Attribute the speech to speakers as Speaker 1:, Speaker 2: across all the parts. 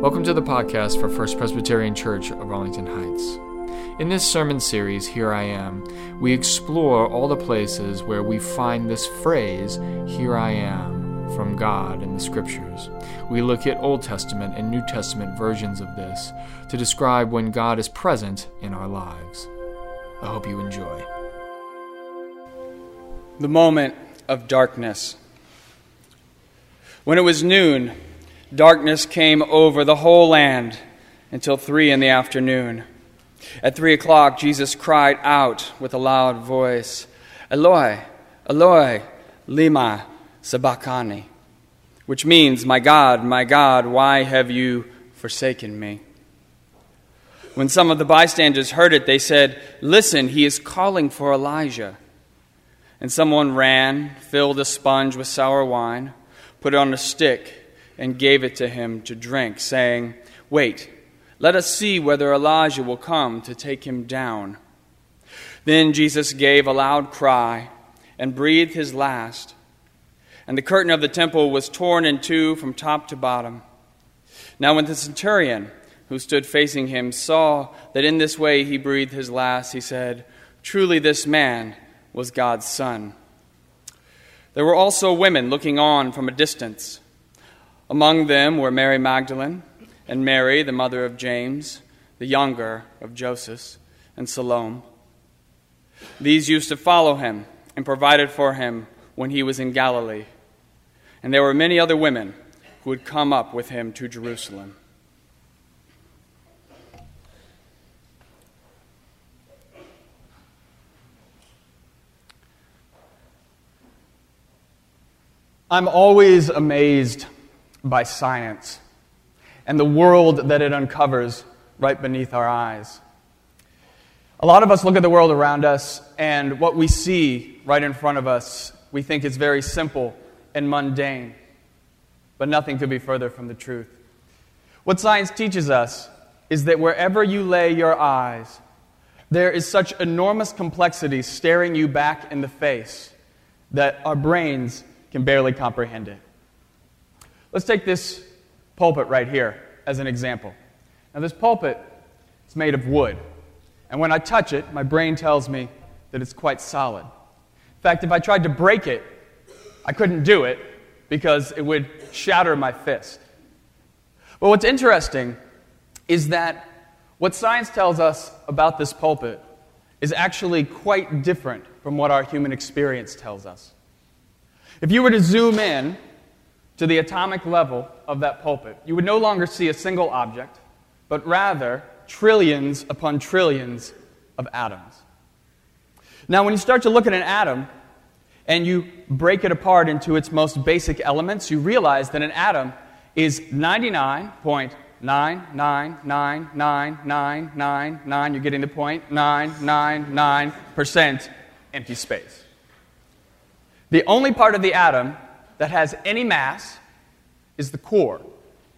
Speaker 1: Welcome to the podcast for First Presbyterian Church of Arlington Heights. In this sermon series, Here I Am, we explore all the places where we find this phrase, Here I Am, from God in the Scriptures. We look at Old Testament and New Testament versions of this to describe when God is present in our lives. I hope you enjoy.
Speaker 2: The moment of darkness. When it was noon, darkness came over the whole land until three in the afternoon. At three o'clock, Jesus cried out with a loud voice, Eloi, Eloi, lima sabachthani, which means, My God, my God, why have you forsaken me? When some of the bystanders heard it, they said, Listen, he is calling for Elijah. And someone ran, filled a sponge with sour wine, put it on a stick, and gave it to him to drink, saying, Wait, let us see whether Elijah will come to take him down. Then Jesus gave a loud cry and breathed his last, and the curtain of the temple was torn in two from top to bottom. Now, when the centurion who stood facing him saw that in this way he breathed his last, he said, Truly, this man was God's son. There were also women looking on from a distance. Among them were Mary Magdalene and Mary, the mother of James, the younger of Joseph, and Salome. These used to follow him and provided for him when he was in Galilee. And there were many other women who had come up with him to Jerusalem. I'm always amazed by science and the world that it uncovers right beneath our eyes. A lot of us look at the world around us, and what we see right in front of us, we think is very simple and mundane, but nothing could be further from the truth. What science teaches us is that wherever you lay your eyes, there is such enormous complexity staring you back in the face that our brains can barely comprehend it. Let's take this pulpit right here as an example. Now, this pulpit is made of wood, and when I touch it, my brain tells me that it's quite solid. In fact, if I tried to break it, I couldn't do it because it would shatter my fist. But what's interesting is that what science tells us about this pulpit is actually quite different from what our human experience tells us. If you were to zoom in to the atomic level of that pulpit, you would no longer see a single object, but rather trillions upon trillions of atoms. Now, when you start to look at an atom and you break it apart into its most basic elements, you realize that an atom is 99.9999999, you're getting the point, 999% empty space. The only part of the atom that has any mass is the core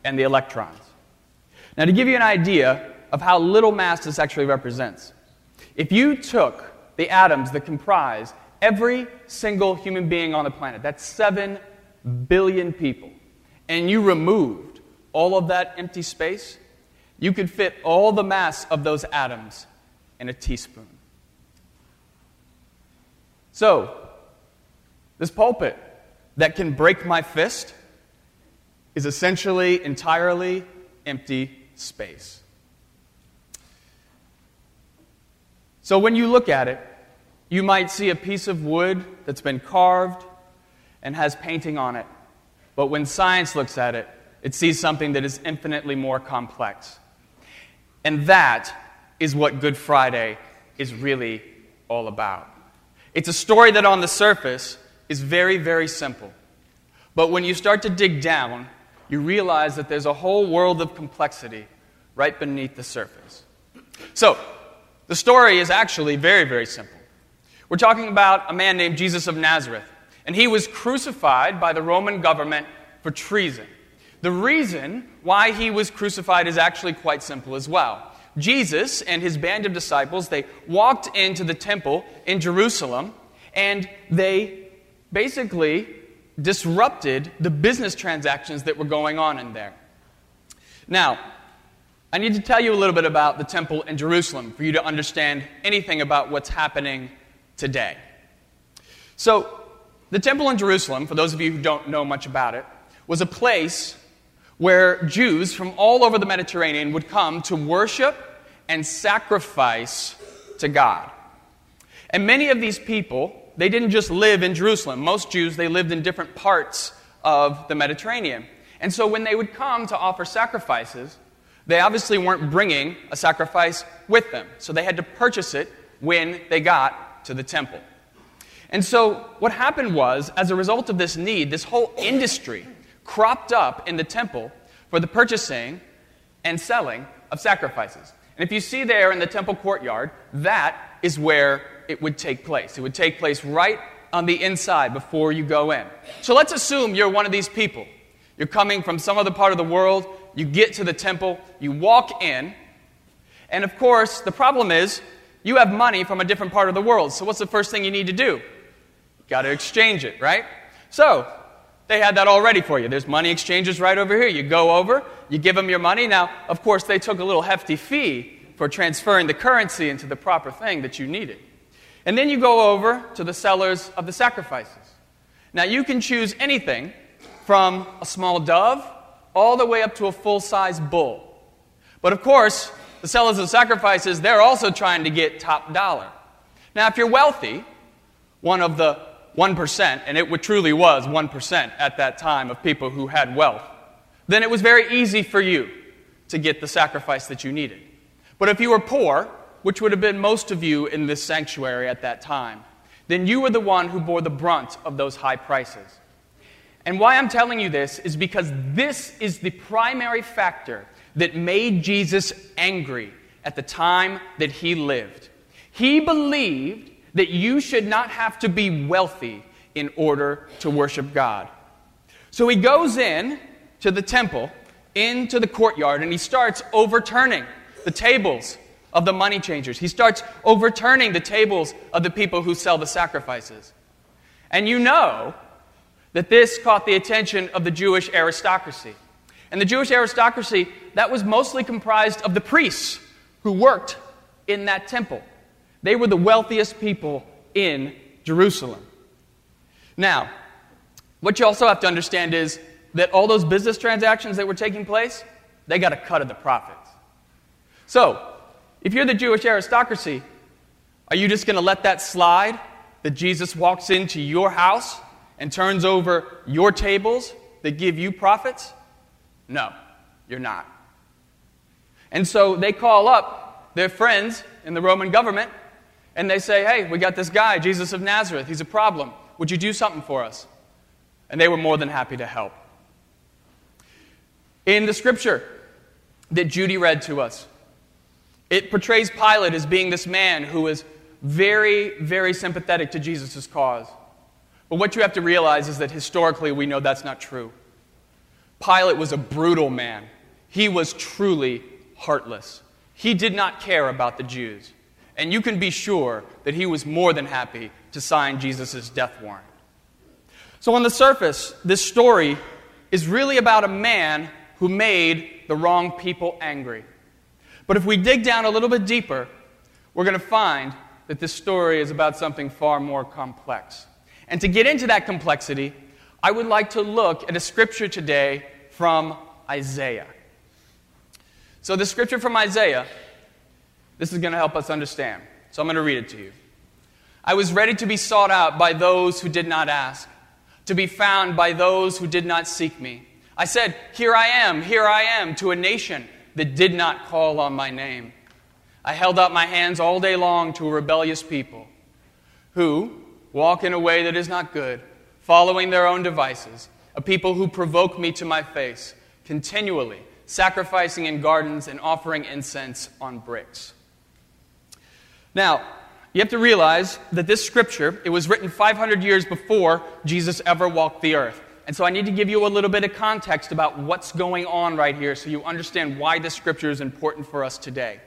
Speaker 2: and the electrons. Now, to give you an idea of how little mass this actually represents, if you took the atoms that comprise every single human being on the planet, that's 7 billion people, and you removed all of that empty space, you could fit all the mass of those atoms in a teaspoon. So, this pulpit that can break my fist is essentially entirely empty space. So when you look at it, you might see a piece of wood that's been carved and has painting on it. But when science looks at it, it sees something that is infinitely more complex. And that is what Good Friday is really all about. It's a story that on the surface is very, very simple. But when you start to dig down, you realize that there's a whole world of complexity right beneath the surface. So, the story is actually very, very simple. We're talking about a man named Jesus of Nazareth, and he was crucified by the Roman government for treason. The reason why he was crucified is actually quite simple as well. Jesus and his band of disciples, they walked into the temple in Jerusalem and they basically disrupted the business transactions that were going on in there. Now, I need to tell you a little bit about the temple in Jerusalem for you to understand anything about what's happening today. So, the temple in Jerusalem, for those of you who don't know much about it, was a place where Jews from all over the Mediterranean would come to worship and sacrifice to God. And many of these people, they didn't just live in Jerusalem. Most Jews, they lived in different parts of the Mediterranean. And so when they would come to offer sacrifices, they obviously weren't bringing a sacrifice with them. So they had to purchase it when they got to the temple. And so what happened was, as a result of this need, this whole industry cropped up in the temple for the purchasing and selling of sacrifices. And if you see there in the temple courtyard, that is where it would take place. It would take place right on the inside before you go in. So let's assume you're one of these people. You're coming from some other part of the world, you get to the temple, you walk in, and of course, the problem is you have money from a different part of the world. So what's the first thing you need to do? You got to exchange it, right? So, they had that all ready for you. There's money exchanges right over here. You go over, you give them your money. Now, of course, they took a little hefty fee for transferring the currency into the proper thing that you needed. And then you go over to the sellers of the sacrifices. Now, you can choose anything from a small dove all the way up to a full size bull. But of course, the sellers of sacrifices, they're also trying to get top dollar. Now, if you're wealthy, one of the 1%, and it truly was 1% at that time of people who had wealth, then it was very easy for you to get the sacrifice that you needed. But if you were poor, which would have been most of you in this sanctuary at that time, then you were the one who bore the brunt of those high prices. And why I'm telling you this is because this is the primary factor that made Jesus angry at the time that he lived. He believed that you should not have to be wealthy in order to worship God. So he goes in to the temple, into the courtyard, and he starts overturning the tables of the money changers. He starts overturning the tables of the people who sell the sacrifices. And you know that this caught the attention of the Jewish aristocracy. And the Jewish aristocracy, that was mostly comprised of the priests who worked in that temple. They were the wealthiest people in Jerusalem. Now, what you also have to understand is that all those business transactions that were taking place, they got a cut of the profits. So, if you're the Jewish aristocracy, are you just going to let that slide that Jesus walks into your house and turns over your tables that give you profits? No, you're not. And so they call up their friends in the Roman government and they say, Hey, we got this guy, Jesus of Nazareth. He's a problem. Would you do something for us? And they were more than happy to help. In the scripture that Judy read to us, it portrays Pilate as being this man who is very, very sympathetic to Jesus' cause. But what you have to realize is that historically we know that's not true. Pilate was a brutal man, he was truly heartless. He did not care about the Jews. And you can be sure that he was more than happy to sign Jesus' death warrant. So, on the surface, this story is really about a man who made the wrong people angry. But if we dig down a little bit deeper, we're going to find that this story is about something far more complex. And to get into that complexity, I would like to look at a scripture today from Isaiah. So, the scripture from Isaiah this is going to help us understand. So I'm going to read it to you. I was ready to be sought out by those who did not ask, to be found by those who did not seek me. I said, Here I am, here I am, to a nation that did not call on my name. I held out my hands all day long to a rebellious people who walk in a way that is not good, following their own devices, a people who provoke me to my face, continually sacrificing in gardens and offering incense on bricks. Now, you have to realize that this scripture, it was written 500 years before Jesus ever walked the earth. And so I need to give you a little bit of context about what's going on right here so you understand why this scripture is important for us today.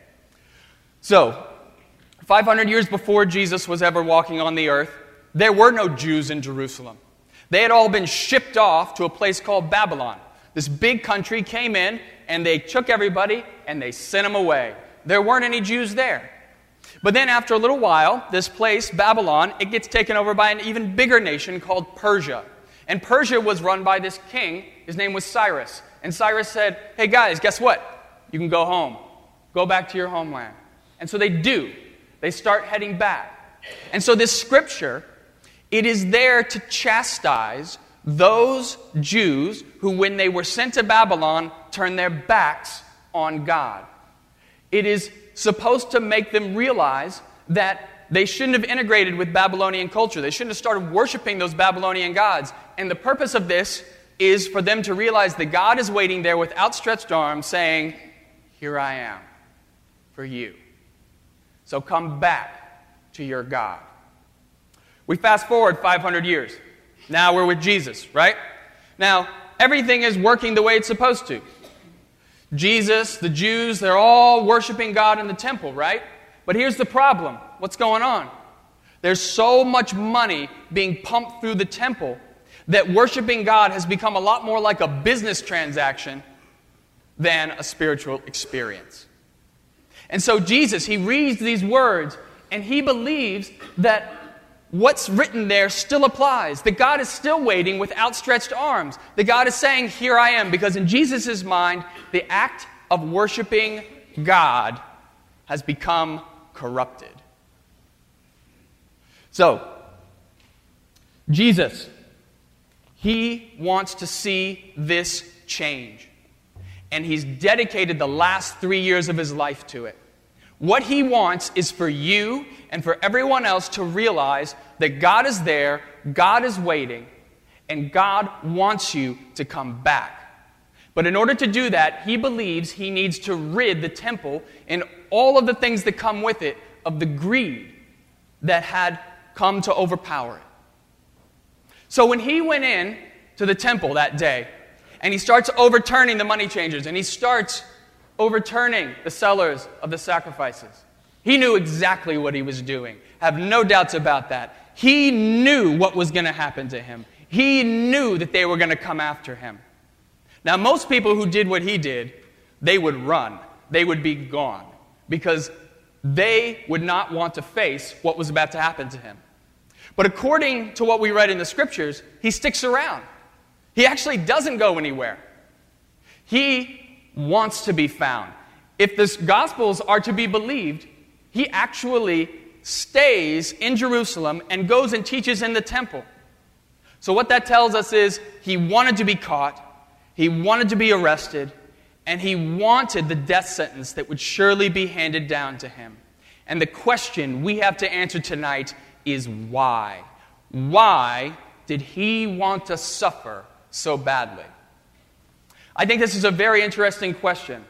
Speaker 2: So, 500 years before Jesus was ever walking on the earth, there were no Jews in Jerusalem. They had all been shipped off to a place called Babylon. This big country came in and they took everybody and they sent them away. There weren't any Jews there. But then, after a little while, this place, Babylon, it gets taken over by an even bigger nation called Persia. And Persia was run by this king. His name was Cyrus. And Cyrus said, Hey guys, guess what? You can go home. Go back to your homeland. And so they do. They start heading back. And so this scripture, it is there to chastise those Jews who, when they were sent to Babylon, turned their backs on God. It is supposed to make them realize that they shouldn't have integrated with Babylonian culture. They shouldn't have started worshiping those Babylonian gods. And the purpose of this is for them to realize that God is waiting there with outstretched arms saying, Here I am for you. So come back to your God. We fast forward 500 years. Now we're with Jesus, right? Now, everything is working the way it's supposed to. Jesus, the Jews, they're all worshiping God in the temple, right? But here's the problem what's going on? There's so much money being pumped through the temple that worshiping God has become a lot more like a business transaction than a spiritual experience. And so Jesus, he reads these words and he believes that what's written there still applies. That God is still waiting with outstretched arms. That God is saying, Here I am. Because in Jesus' mind, the act of worshiping God has become corrupted. So, Jesus, he wants to see this change. And he's dedicated the last three years of his life to it. What he wants is for you and for everyone else to realize that God is there, God is waiting, and God wants you to come back. But in order to do that, he believes he needs to rid the temple and all of the things that come with it of the greed that had come to overpower it. So when he went in to the temple that day, and he starts overturning the money changers, and he starts overturning the sellers of the sacrifices. He knew exactly what he was doing. Have no doubts about that. He knew what was going to happen to him. He knew that they were going to come after him. Now, most people who did what he did, they would run. They would be gone because they would not want to face what was about to happen to him. But according to what we read in the scriptures, he sticks around. He actually doesn't go anywhere. He wants to be found. If the Gospels are to be believed, he actually stays in Jerusalem and goes and teaches in the temple. So, what that tells us is he wanted to be caught, he wanted to be arrested, and he wanted the death sentence that would surely be handed down to him. And the question we have to answer tonight is why? Why did he want to suffer so badly? I think this is a very interesting question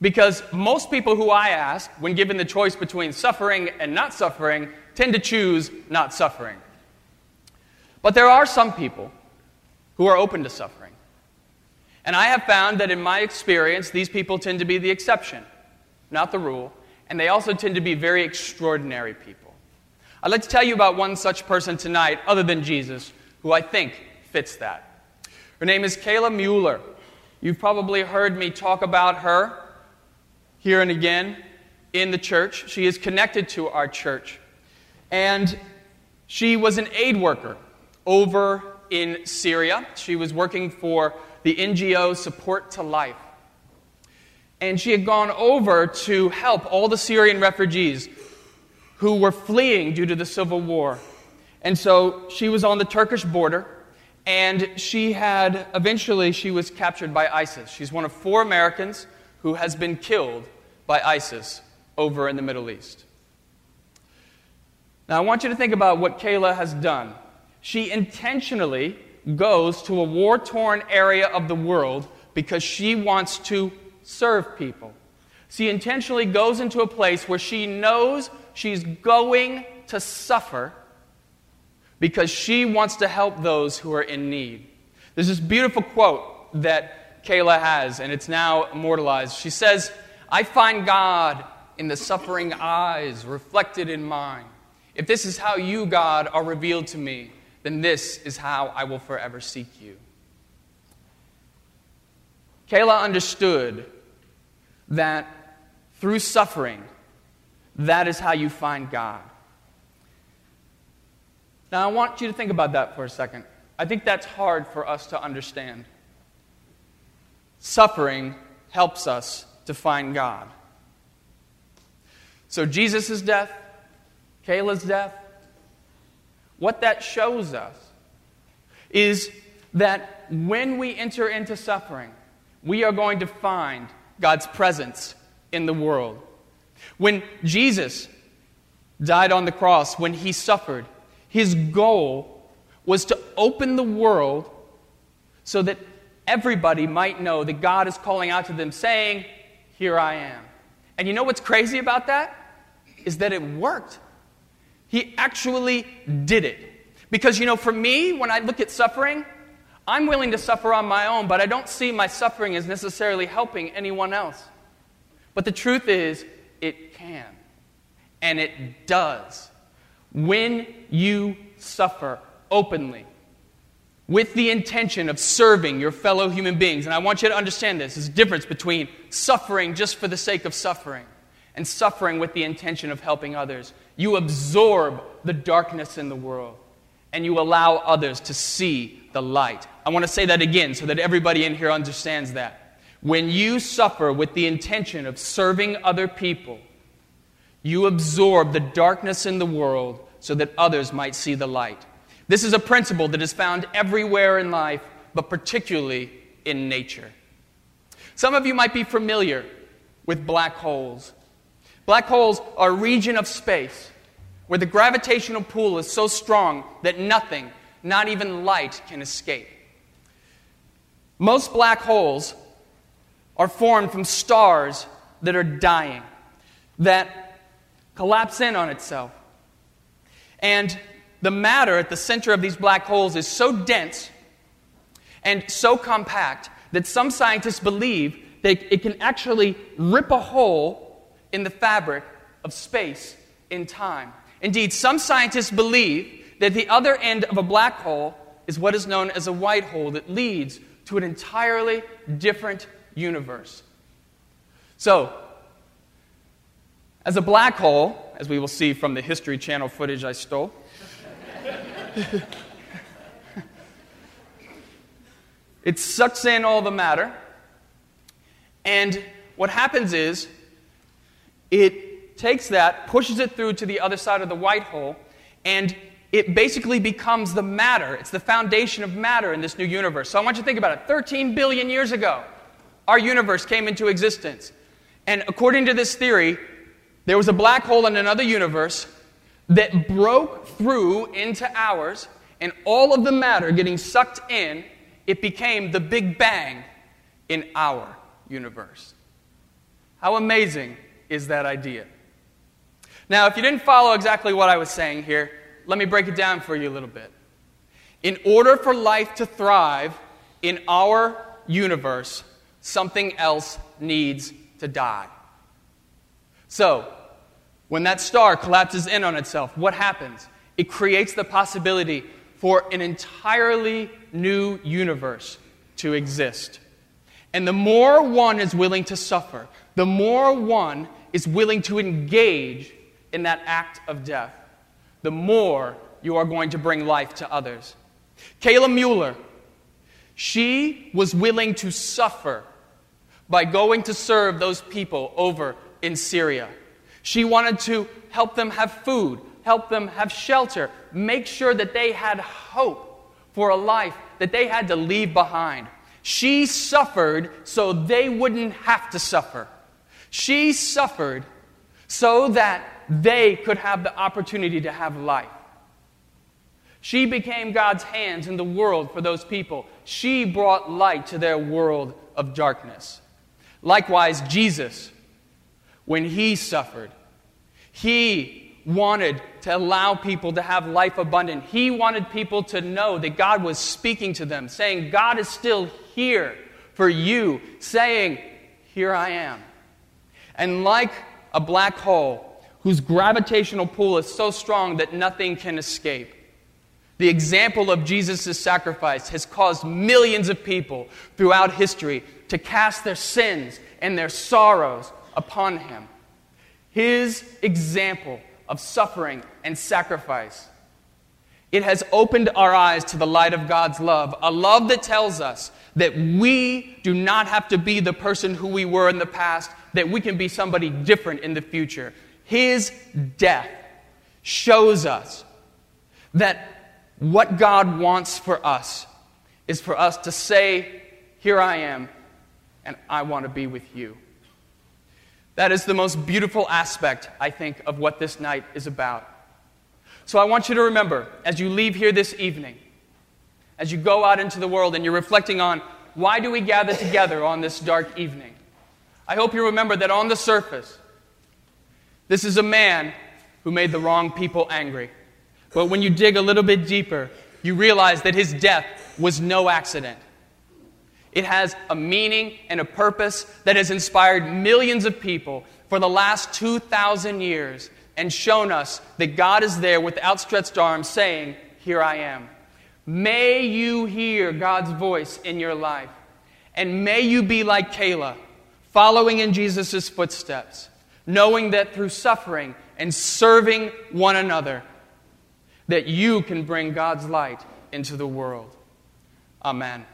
Speaker 2: because most people who I ask, when given the choice between suffering and not suffering, tend to choose not suffering. But there are some people who are open to suffering. And I have found that in my experience, these people tend to be the exception, not the rule, and they also tend to be very extraordinary people. I'd like to tell you about one such person tonight, other than Jesus, who I think fits that. Her name is Kayla Mueller. You've probably heard me talk about her here and again in the church. She is connected to our church. And she was an aid worker over in Syria. She was working for the NGO Support to Life. And she had gone over to help all the Syrian refugees who were fleeing due to the civil war. And so she was on the Turkish border and she had, eventually, she was captured by ISIS. She's one of four Americans who has been killed by ISIS over in the Middle East. Now, I want you to think about what Kayla has done. She intentionally goes to a war torn area of the world because she wants to serve people. She intentionally goes into a place where she knows she's going to suffer because she wants to help those who are in need. There's this beautiful quote that Kayla has, and it's now immortalized. She says, I find God in the suffering eyes reflected in mine. If this is how you, God, are revealed to me, then this is how I will forever seek you. Kayla understood that through suffering, that is how you find God. Now, I want you to think about that for a second. I think that's hard for us to understand. Suffering helps us to find God. So, Jesus' death, Kayla's death, what that shows us is that when we enter into suffering, we are going to find God's presence in the world. When Jesus died on the cross, when he suffered, his goal was to open the world so that everybody might know that God is calling out to them, saying, Here I am. And you know what's crazy about that? Is that it worked. He actually did it. Because, you know, for me, when I look at suffering, I'm willing to suffer on my own, but I don't see my suffering as necessarily helping anyone else. But the truth is, it can. And it does. When you suffer openly, with the intention of serving your fellow human beings. And I want you to understand this. There's a difference between suffering just for the sake of suffering and suffering with the intention of helping others. You absorb the darkness in the world and you allow others to see the light. I want to say that again so that everybody in here understands that. When you suffer with the intention of serving other people, you absorb the darkness in the world so that others might see the light. This is a principle that is found everywhere in life, but particularly in nature. Some of you might be familiar with black holes. Black holes are a region of space where the gravitational pull is so strong that nothing, not even light, can escape. Most black holes are formed from stars that are dying, that collapse in on itself. And the matter at the center of these black holes is so dense and so compact that some scientists believe that it can actually rip a hole in the fabric of space in time. Indeed, some scientists believe that the other end of a black hole is what is known as a white hole that leads to an entirely different universe. So, as a black hole, as we will see from the History Channel footage I stole, it sucks in all the matter. And what happens is it takes that, pushes it through to the other side of the white hole, and it basically becomes the matter. It's the foundation of matter in this new universe. So I want you to think about it. 13 billion years ago, our universe came into existence. And according to this theory, there was a black hole in another universe that broke through into ours, and all of the matter getting sucked in, it became the Big Bang in our universe. How amazing is that idea? Now, if you didn't follow exactly what I was saying here, let me break it down for you a little bit. In order for life to thrive in our universe, something else needs to die. So, when that star collapses in on itself, what happens? It creates the possibility for an entirely new universe to exist. And the more one is willing to suffer, the more one is willing to engage in that act of death, the more you are going to bring life to others. Kayla Mueller, she was willing to suffer by going to serve those people over in Syria. She wanted to help them have food, help them have shelter, make sure that they had hope for a life that they had to leave behind. She suffered so they wouldn't have to suffer. She suffered so that they could have the opportunity to have life. She became God's hands in the world for those people. She brought light to their world of darkness. Likewise, Jesus, when he suffered, he wanted to allow people to have life abundant. He wanted people to know that God was speaking to them, saying, God is still here for you, saying, Here I am. And like a black hole whose gravitational pull is so strong that nothing can escape, The example of Jesus' sacrifice has caused millions of people throughout history to cast their sins and their sorrows upon him. His example of suffering and sacrifice. It has opened our eyes to the light of God's love, a love that tells us that we do not have to be the person who we were in the past, that we can be somebody different in the future. His death shows us that what God wants for us is for us to say, Here I am, and I want to be with you. That is the most beautiful aspect, I think, of what this night is about. So I want you to remember, as you leave here this evening, as you go out into the world and you're reflecting on why do we gather together on this dark evening, I hope you remember that on the surface, this is a man who made the wrong people angry. But when you dig a little bit deeper, you realize that his death was no accident. It has a meaning and a purpose that has inspired millions of people for the last 2,000 years and shown us that God is there with outstretched arms saying, Here I am. May you hear God's voice in your life. And may you be like Kayla, following in Jesus' footsteps, knowing that through suffering and serving one another, that you can bring God's light into the world. Amen.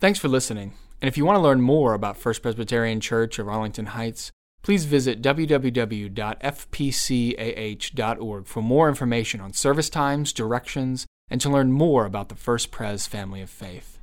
Speaker 1: Thanks for listening. And if you want to learn more about First Presbyterian Church of Arlington Heights, please visit www.fpcah.org for more information on service times, directions, and to learn more about the First Pres family of faith.